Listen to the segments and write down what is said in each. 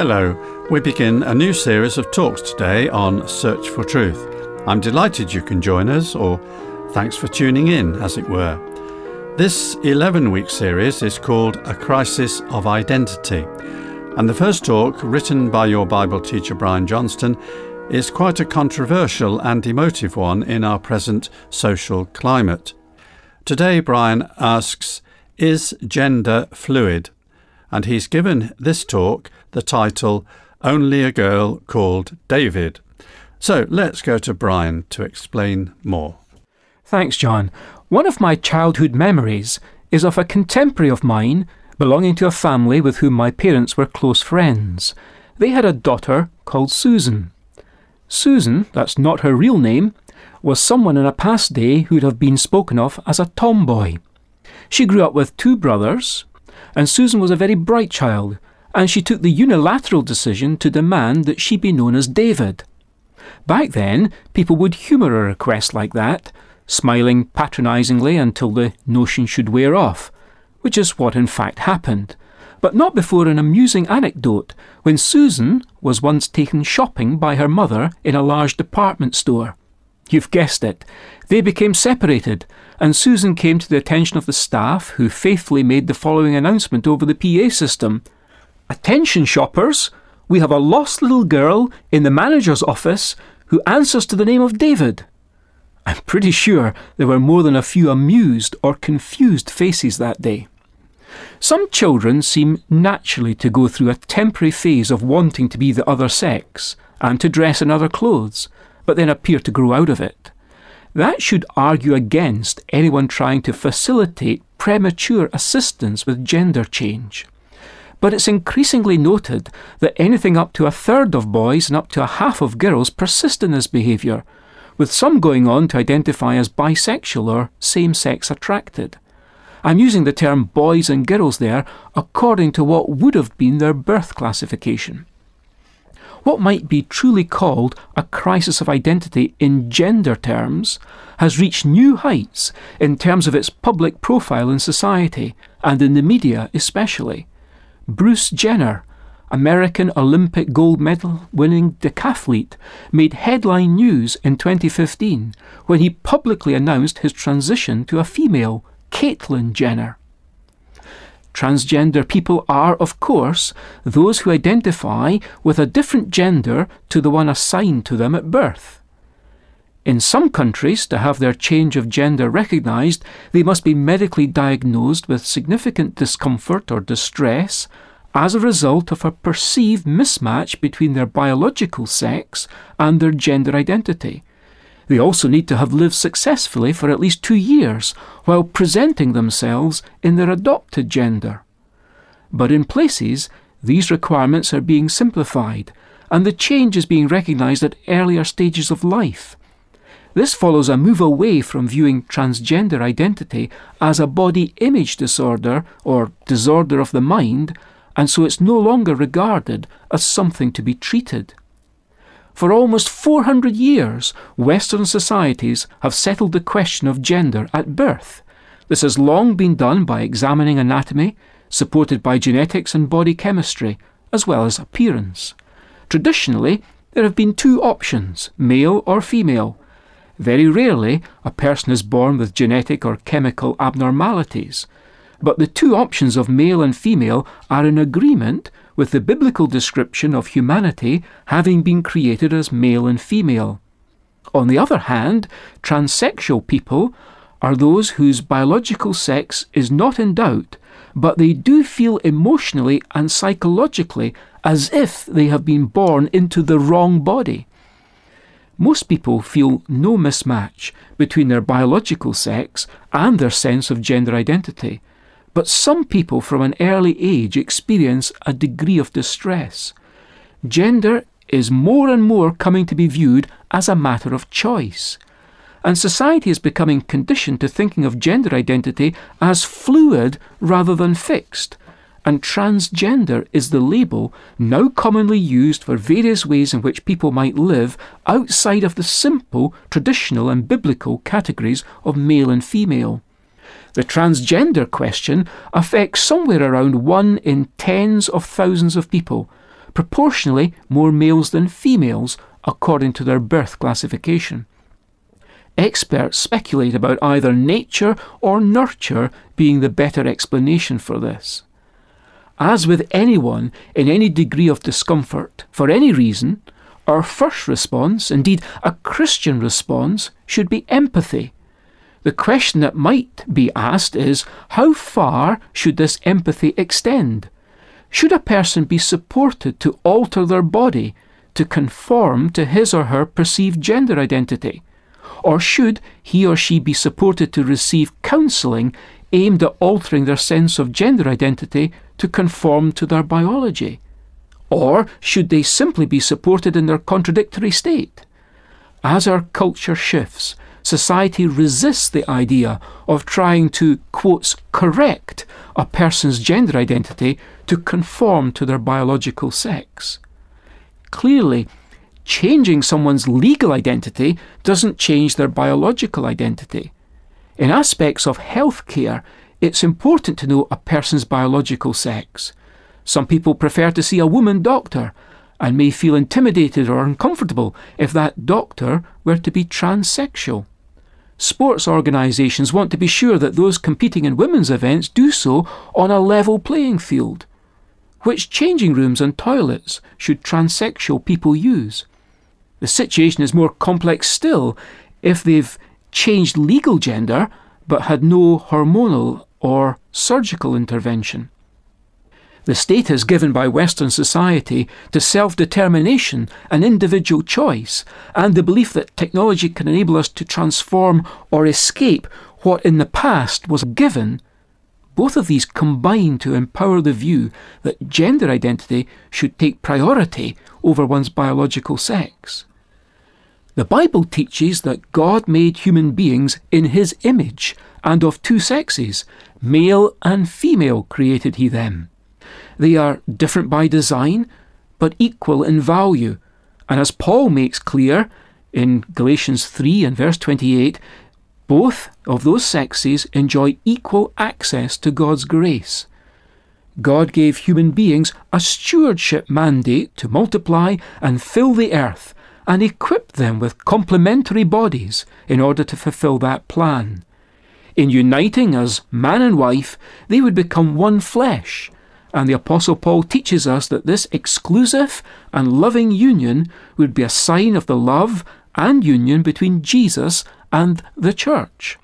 Hello. We begin a new series of talks today on Search for Truth. I'm delighted you can join us, or thanks for tuning in, as it were. This 11 week series is called A Crisis of Identity. And the first talk, written by your Bible teacher Brian Johnston, is quite a controversial and emotive one in our present social climate. Today, Brian asks Is gender fluid? And he's given this talk the title Only a Girl Called David. So let's go to Brian to explain more. Thanks, John. One of my childhood memories is of a contemporary of mine belonging to a family with whom my parents were close friends. They had a daughter called Susan. Susan, that's not her real name, was someone in a past day who'd have been spoken of as a tomboy. She grew up with two brothers, and Susan was a very bright child and she took the unilateral decision to demand that she be known as David. Back then, people would humour a request like that, smiling patronisingly until the notion should wear off, which is what in fact happened. But not before an amusing anecdote when Susan was once taken shopping by her mother in a large department store. You've guessed it. They became separated, and Susan came to the attention of the staff, who faithfully made the following announcement over the PA system Attention shoppers, we have a lost little girl in the manager's office who answers to the name of David. I'm pretty sure there were more than a few amused or confused faces that day. Some children seem naturally to go through a temporary phase of wanting to be the other sex and to dress in other clothes, but then appear to grow out of it. That should argue against anyone trying to facilitate premature assistance with gender change but it's increasingly noted that anything up to a third of boys and up to a half of girls persist in this behaviour, with some going on to identify as bisexual or same sex attracted. I'm using the term boys and girls there according to what would have been their birth classification. What might be truly called a crisis of identity in gender terms has reached new heights in terms of its public profile in society and in the media especially. Bruce Jenner, American Olympic gold medal winning decathlete, made headline news in 2015 when he publicly announced his transition to a female, Caitlyn Jenner. Transgender people are, of course, those who identify with a different gender to the one assigned to them at birth. In some countries, to have their change of gender recognised, they must be medically diagnosed with significant discomfort or distress as a result of a perceived mismatch between their biological sex and their gender identity. They also need to have lived successfully for at least two years while presenting themselves in their adopted gender. But in places, these requirements are being simplified, and the change is being recognised at earlier stages of life. This follows a move away from viewing transgender identity as a body image disorder or disorder of the mind, and so it's no longer regarded as something to be treated. For almost 400 years, Western societies have settled the question of gender at birth. This has long been done by examining anatomy, supported by genetics and body chemistry, as well as appearance. Traditionally, there have been two options, male or female, very rarely, a person is born with genetic or chemical abnormalities, but the two options of male and female are in agreement with the biblical description of humanity having been created as male and female. On the other hand, transsexual people are those whose biological sex is not in doubt, but they do feel emotionally and psychologically as if they have been born into the wrong body. Most people feel no mismatch between their biological sex and their sense of gender identity, but some people from an early age experience a degree of distress. Gender is more and more coming to be viewed as a matter of choice. And society is becoming conditioned to thinking of gender identity as fluid rather than fixed, and transgender is the label now commonly used for various ways in which people might live outside of the simple, traditional, and biblical categories of male and female. The transgender question affects somewhere around one in tens of thousands of people, proportionally more males than females according to their birth classification. Experts speculate about either nature or nurture being the better explanation for this. As with anyone in any degree of discomfort, for any reason, our first response, indeed a Christian response, should be empathy. The question that might be asked is how far should this empathy extend? Should a person be supported to alter their body to conform to his or her perceived gender identity? Or should he or she be supported to receive counselling aimed at altering their sense of gender identity to conform to their biology? Or should they simply be supported in their contradictory state? As our culture shifts, society resists the idea of trying to, quotes, correct a person's gender identity to conform to their biological sex. Clearly, changing someone's legal identity doesn't change their biological identity. In aspects of health care, it's important to know a person's biological sex. Some people prefer to see a woman doctor and may feel intimidated or uncomfortable if that doctor were to be transsexual. Sports organisations want to be sure that those competing in women's events do so on a level playing field. Which changing rooms and toilets should transsexual people use? The situation is more complex still if they've changed legal gender but had no hormonal or surgical intervention. The status given by Western society to self determination and individual choice, and the belief that technology can enable us to transform or escape what in the past was given, both of these combine to empower the view that gender identity should take priority over one's biological sex. The Bible teaches that God made human beings in his image and of two sexes, male and female created he them. They are different by design, but equal in value. And as Paul makes clear in Galatians 3 and verse 28, both of those sexes enjoy equal access to God's grace. God gave human beings a stewardship mandate to multiply and fill the earth and equipped them with complementary bodies in order to fulfill that plan. In uniting as man and wife, they would become one flesh and the Apostle Paul teaches us that this exclusive and loving union would be a sign of the love and union between Jesus and the church.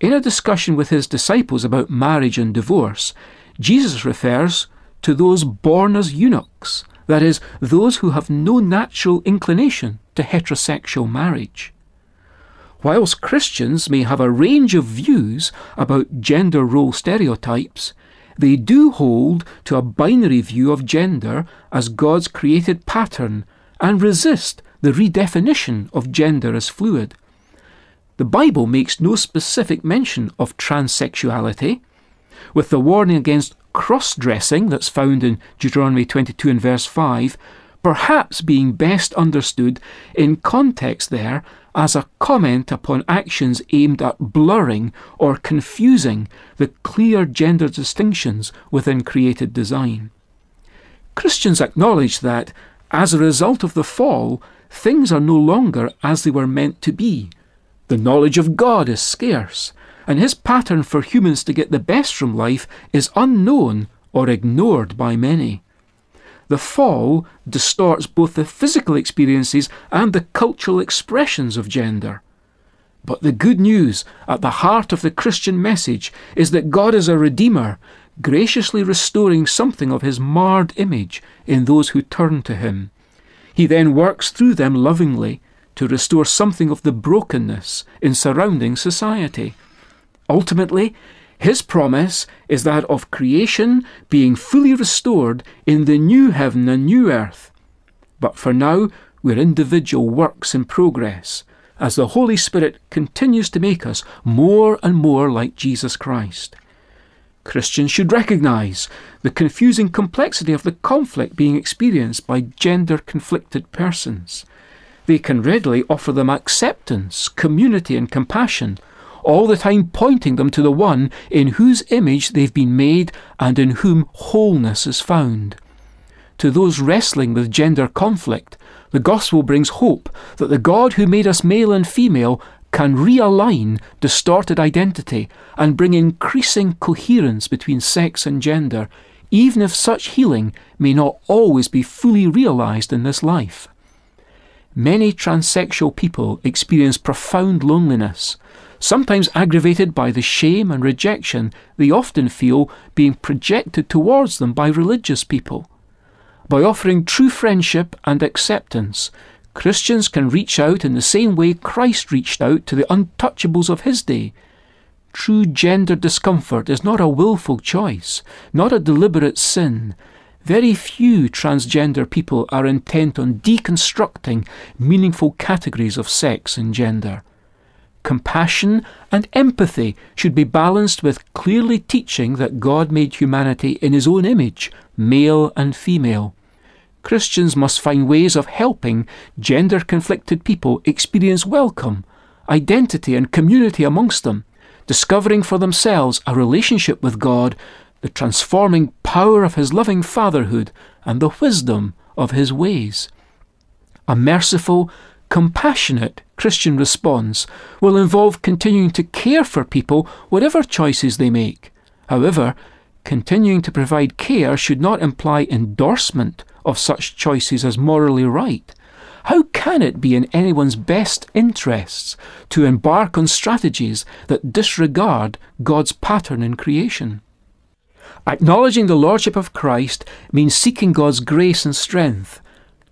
In a discussion with his disciples about marriage and divorce, Jesus refers to those born as eunuchs, that is, those who have no natural inclination to heterosexual marriage. Whilst Christians may have a range of views about gender role stereotypes, they do hold to a binary view of gender as God's created pattern and resist the redefinition of gender as fluid. The Bible makes no specific mention of transsexuality, with the warning against cross dressing that's found in Deuteronomy 22 and verse 5 perhaps being best understood in context there as a comment upon actions aimed at blurring or confusing the clear gender distinctions within created design. Christians acknowledge that, as a result of the fall, things are no longer as they were meant to be. The knowledge of God is scarce, and his pattern for humans to get the best from life is unknown or ignored by many the fall distorts both the physical experiences and the cultural expressions of gender. But the good news at the heart of the Christian message is that God is a Redeemer, graciously restoring something of his marred image in those who turn to him. He then works through them lovingly to restore something of the brokenness in surrounding society. Ultimately, his promise is that of creation being fully restored in the new heaven and new earth. But for now, we're individual works in progress as the Holy Spirit continues to make us more and more like Jesus Christ. Christians should recognize the confusing complexity of the conflict being experienced by gender conflicted persons. They can readily offer them acceptance, community, and compassion all the time pointing them to the one in whose image they've been made and in whom wholeness is found. to those wrestling with gender conflict, the gospel brings hope that the God who made us male and female can realign distorted identity and bring increasing coherence between sex and gender, even if such healing may not always be fully realized in this life. Many transsexual people experience profound loneliness, sometimes aggravated by the shame and rejection they often feel being projected towards them by religious people. By offering true friendship and acceptance, Christians can reach out in the same way Christ reached out to the untouchables of his day. True gender discomfort is not a willful choice, not a deliberate sin. Very few transgender people are intent on deconstructing meaningful categories of sex and gender. Compassion and empathy should be balanced with clearly teaching that God made humanity in His own image, male and female. Christians must find ways of helping gender conflicted people experience welcome, identity, and community amongst them, discovering for themselves a relationship with God, the transforming power of His loving fatherhood, and the wisdom of His ways. A merciful, compassionate Christian response will involve continuing to care for people whatever choices they make. However, continuing to provide care should not imply endorsement of such choices as morally right, how can it be in anyone's best interests to embark on strategies that disregard God's pattern in creation? Acknowledging the Lordship of Christ means seeking God's grace and strength,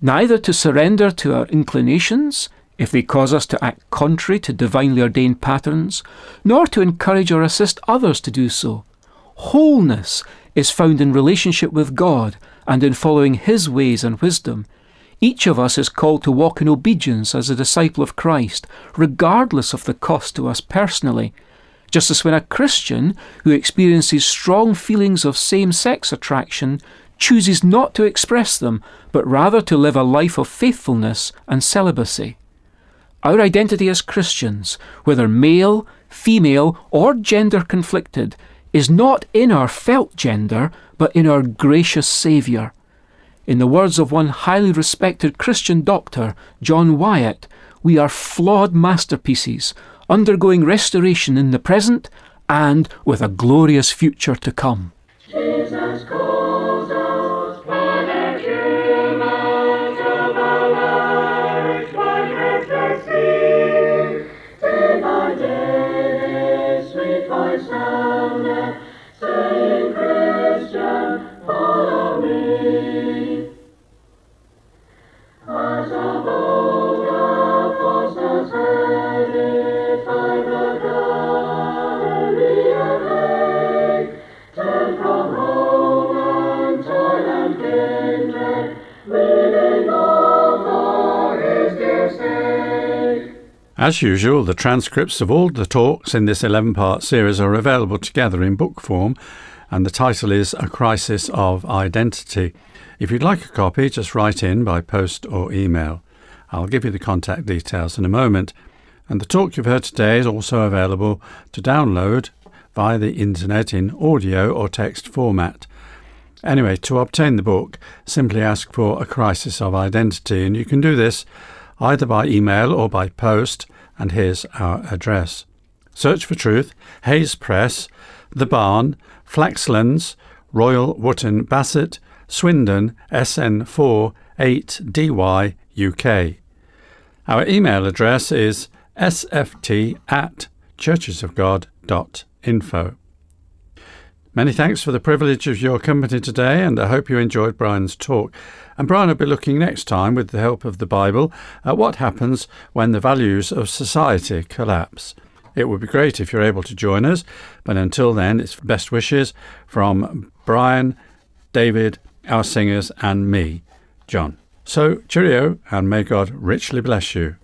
neither to surrender to our inclinations, if they cause us to act contrary to divinely ordained patterns, nor to encourage or assist others to do so. Wholeness is found in relationship with God and in following His ways and wisdom. Each of us is called to walk in obedience as a disciple of Christ, regardless of the cost to us personally. Just as when a Christian who experiences strong feelings of same sex attraction chooses not to express them, but rather to live a life of faithfulness and celibacy. Our identity as Christians, whether male, female, or gender conflicted, is not in our felt gender, but in our gracious Saviour. In the words of one highly respected Christian doctor, John Wyatt, we are flawed masterpieces, undergoing restoration in the present and with a glorious future to come. As usual, the transcripts of all the talks in this 11 part series are available together in book form, and the title is A Crisis of Identity. If you'd like a copy, just write in by post or email. I'll give you the contact details in a moment. And the talk you've heard today is also available to download via the internet in audio or text format. Anyway, to obtain the book, simply ask for A Crisis of Identity, and you can do this either by email or by post and here's our address. Search for Truth, Hayes Press, The Barn, Flaxlands, Royal Wootton Bassett, Swindon, SN4 8DY, UK. Our email address is sft at churchesofgod.info. Many thanks for the privilege of your company today, and I hope you enjoyed Brian's talk. And Brian will be looking next time, with the help of the Bible, at what happens when the values of society collapse. It would be great if you're able to join us, but until then, it's best wishes from Brian, David, our singers, and me, John. So, cheerio, and may God richly bless you.